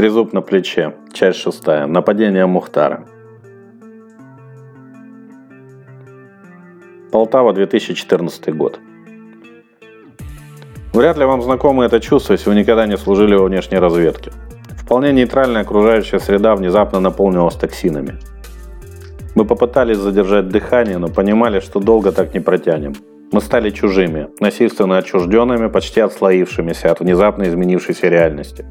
Трезуб на плече. Часть шестая. Нападение Мухтара. Полтава, 2014 год. Вряд ли вам знакомо это чувство, если вы никогда не служили во внешней разведке. Вполне нейтральная окружающая среда внезапно наполнилась токсинами. Мы попытались задержать дыхание, но понимали, что долго так не протянем. Мы стали чужими, насильственно отчужденными, почти отслоившимися от внезапно изменившейся реальности.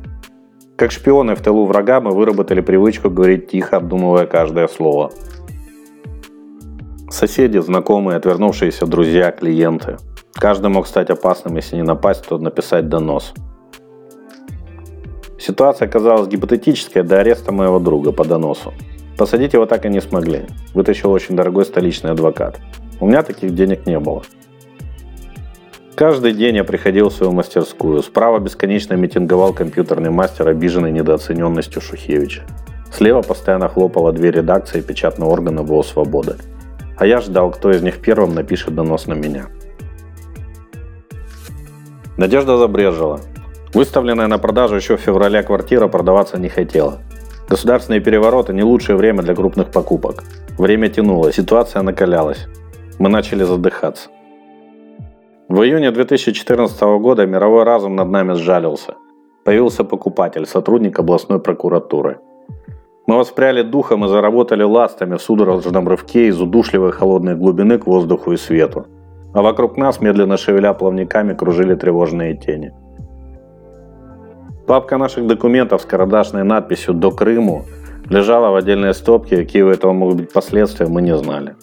Как шпионы в тылу врага мы выработали привычку говорить тихо, обдумывая каждое слово. Соседи, знакомые, отвернувшиеся друзья, клиенты. Каждый мог стать опасным, если не напасть, то написать донос. Ситуация оказалась гипотетической до ареста моего друга по доносу. Посадить его так и не смогли. Вытащил очень дорогой столичный адвокат. У меня таких денег не было. Каждый день я приходил в свою мастерскую. Справа бесконечно митинговал компьютерный мастер, обиженный недооцененностью Шухевича. Слева постоянно хлопала дверь редакции печатного органа ВО «Свободы». А я ждал, кто из них первым напишет донос на меня. Надежда забрежила. Выставленная на продажу еще в феврале квартира продаваться не хотела. Государственные перевороты – не лучшее время для крупных покупок. Время тянуло, ситуация накалялась. Мы начали задыхаться. В июне 2014 года мировой разум над нами сжалился. Появился покупатель, сотрудник областной прокуратуры. Мы воспряли духом и заработали ластами в судорожном рывке из удушливой холодной глубины к воздуху и свету. А вокруг нас, медленно шевеля плавниками, кружили тревожные тени. Папка наших документов с карандашной надписью «До Крыму» лежала в отдельной стопке, какие у этого могут быть последствия, мы не знали.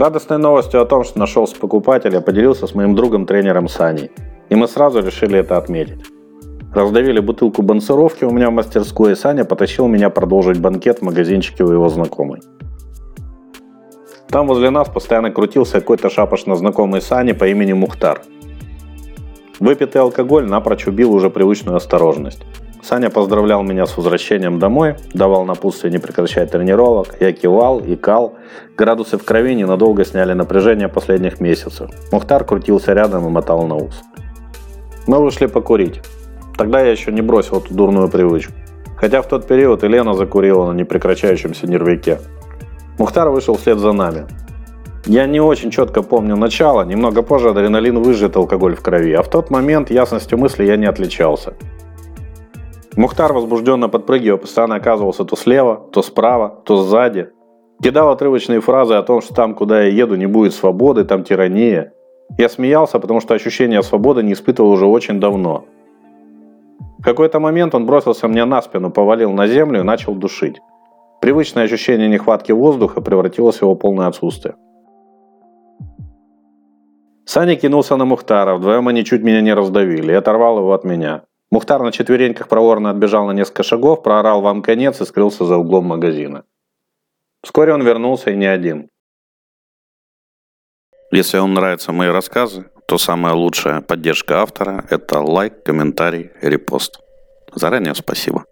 Радостной новостью о том, что нашелся покупатель, я поделился с моим другом тренером Саней. И мы сразу решили это отметить. Раздавили бутылку банцировки у меня в мастерской, и Саня потащил меня продолжить банкет в магазинчике у его знакомой. Там возле нас постоянно крутился какой-то шапошно знакомый Сани по имени Мухтар. Выпитый алкоголь напрочь убил уже привычную осторожность. Саня поздравлял меня с возвращением домой, давал напутствие не прекращать тренировок, я кивал, икал. Градусы в крови ненадолго сняли напряжение последних месяцев. Мухтар крутился рядом и мотал на ус. Мы вышли покурить. Тогда я еще не бросил эту дурную привычку. Хотя в тот период и Лена закурила на непрекращающемся нервике. Мухтар вышел вслед за нами. Я не очень четко помню начало, немного позже адреналин выжжет алкоголь в крови, а в тот момент ясностью мысли я не отличался. Мухтар, возбужденно подпрыгивая, постоянно оказывался то слева, то справа, то сзади. Кидал отрывочные фразы о том, что там, куда я еду, не будет свободы, там тирания. Я смеялся, потому что ощущение свободы не испытывал уже очень давно. В какой-то момент он бросился мне на спину, повалил на землю и начал душить. Привычное ощущение нехватки воздуха превратилось в его полное отсутствие. Саня кинулся на Мухтара, вдвоем они чуть меня не раздавили и оторвал его от меня. Мухтар на четвереньках проворно отбежал на несколько шагов, проорал вам конец и скрылся за углом магазина. Вскоре он вернулся и не один. Если вам нравятся мои рассказы, то самая лучшая поддержка автора – это лайк, комментарий, репост. Заранее спасибо.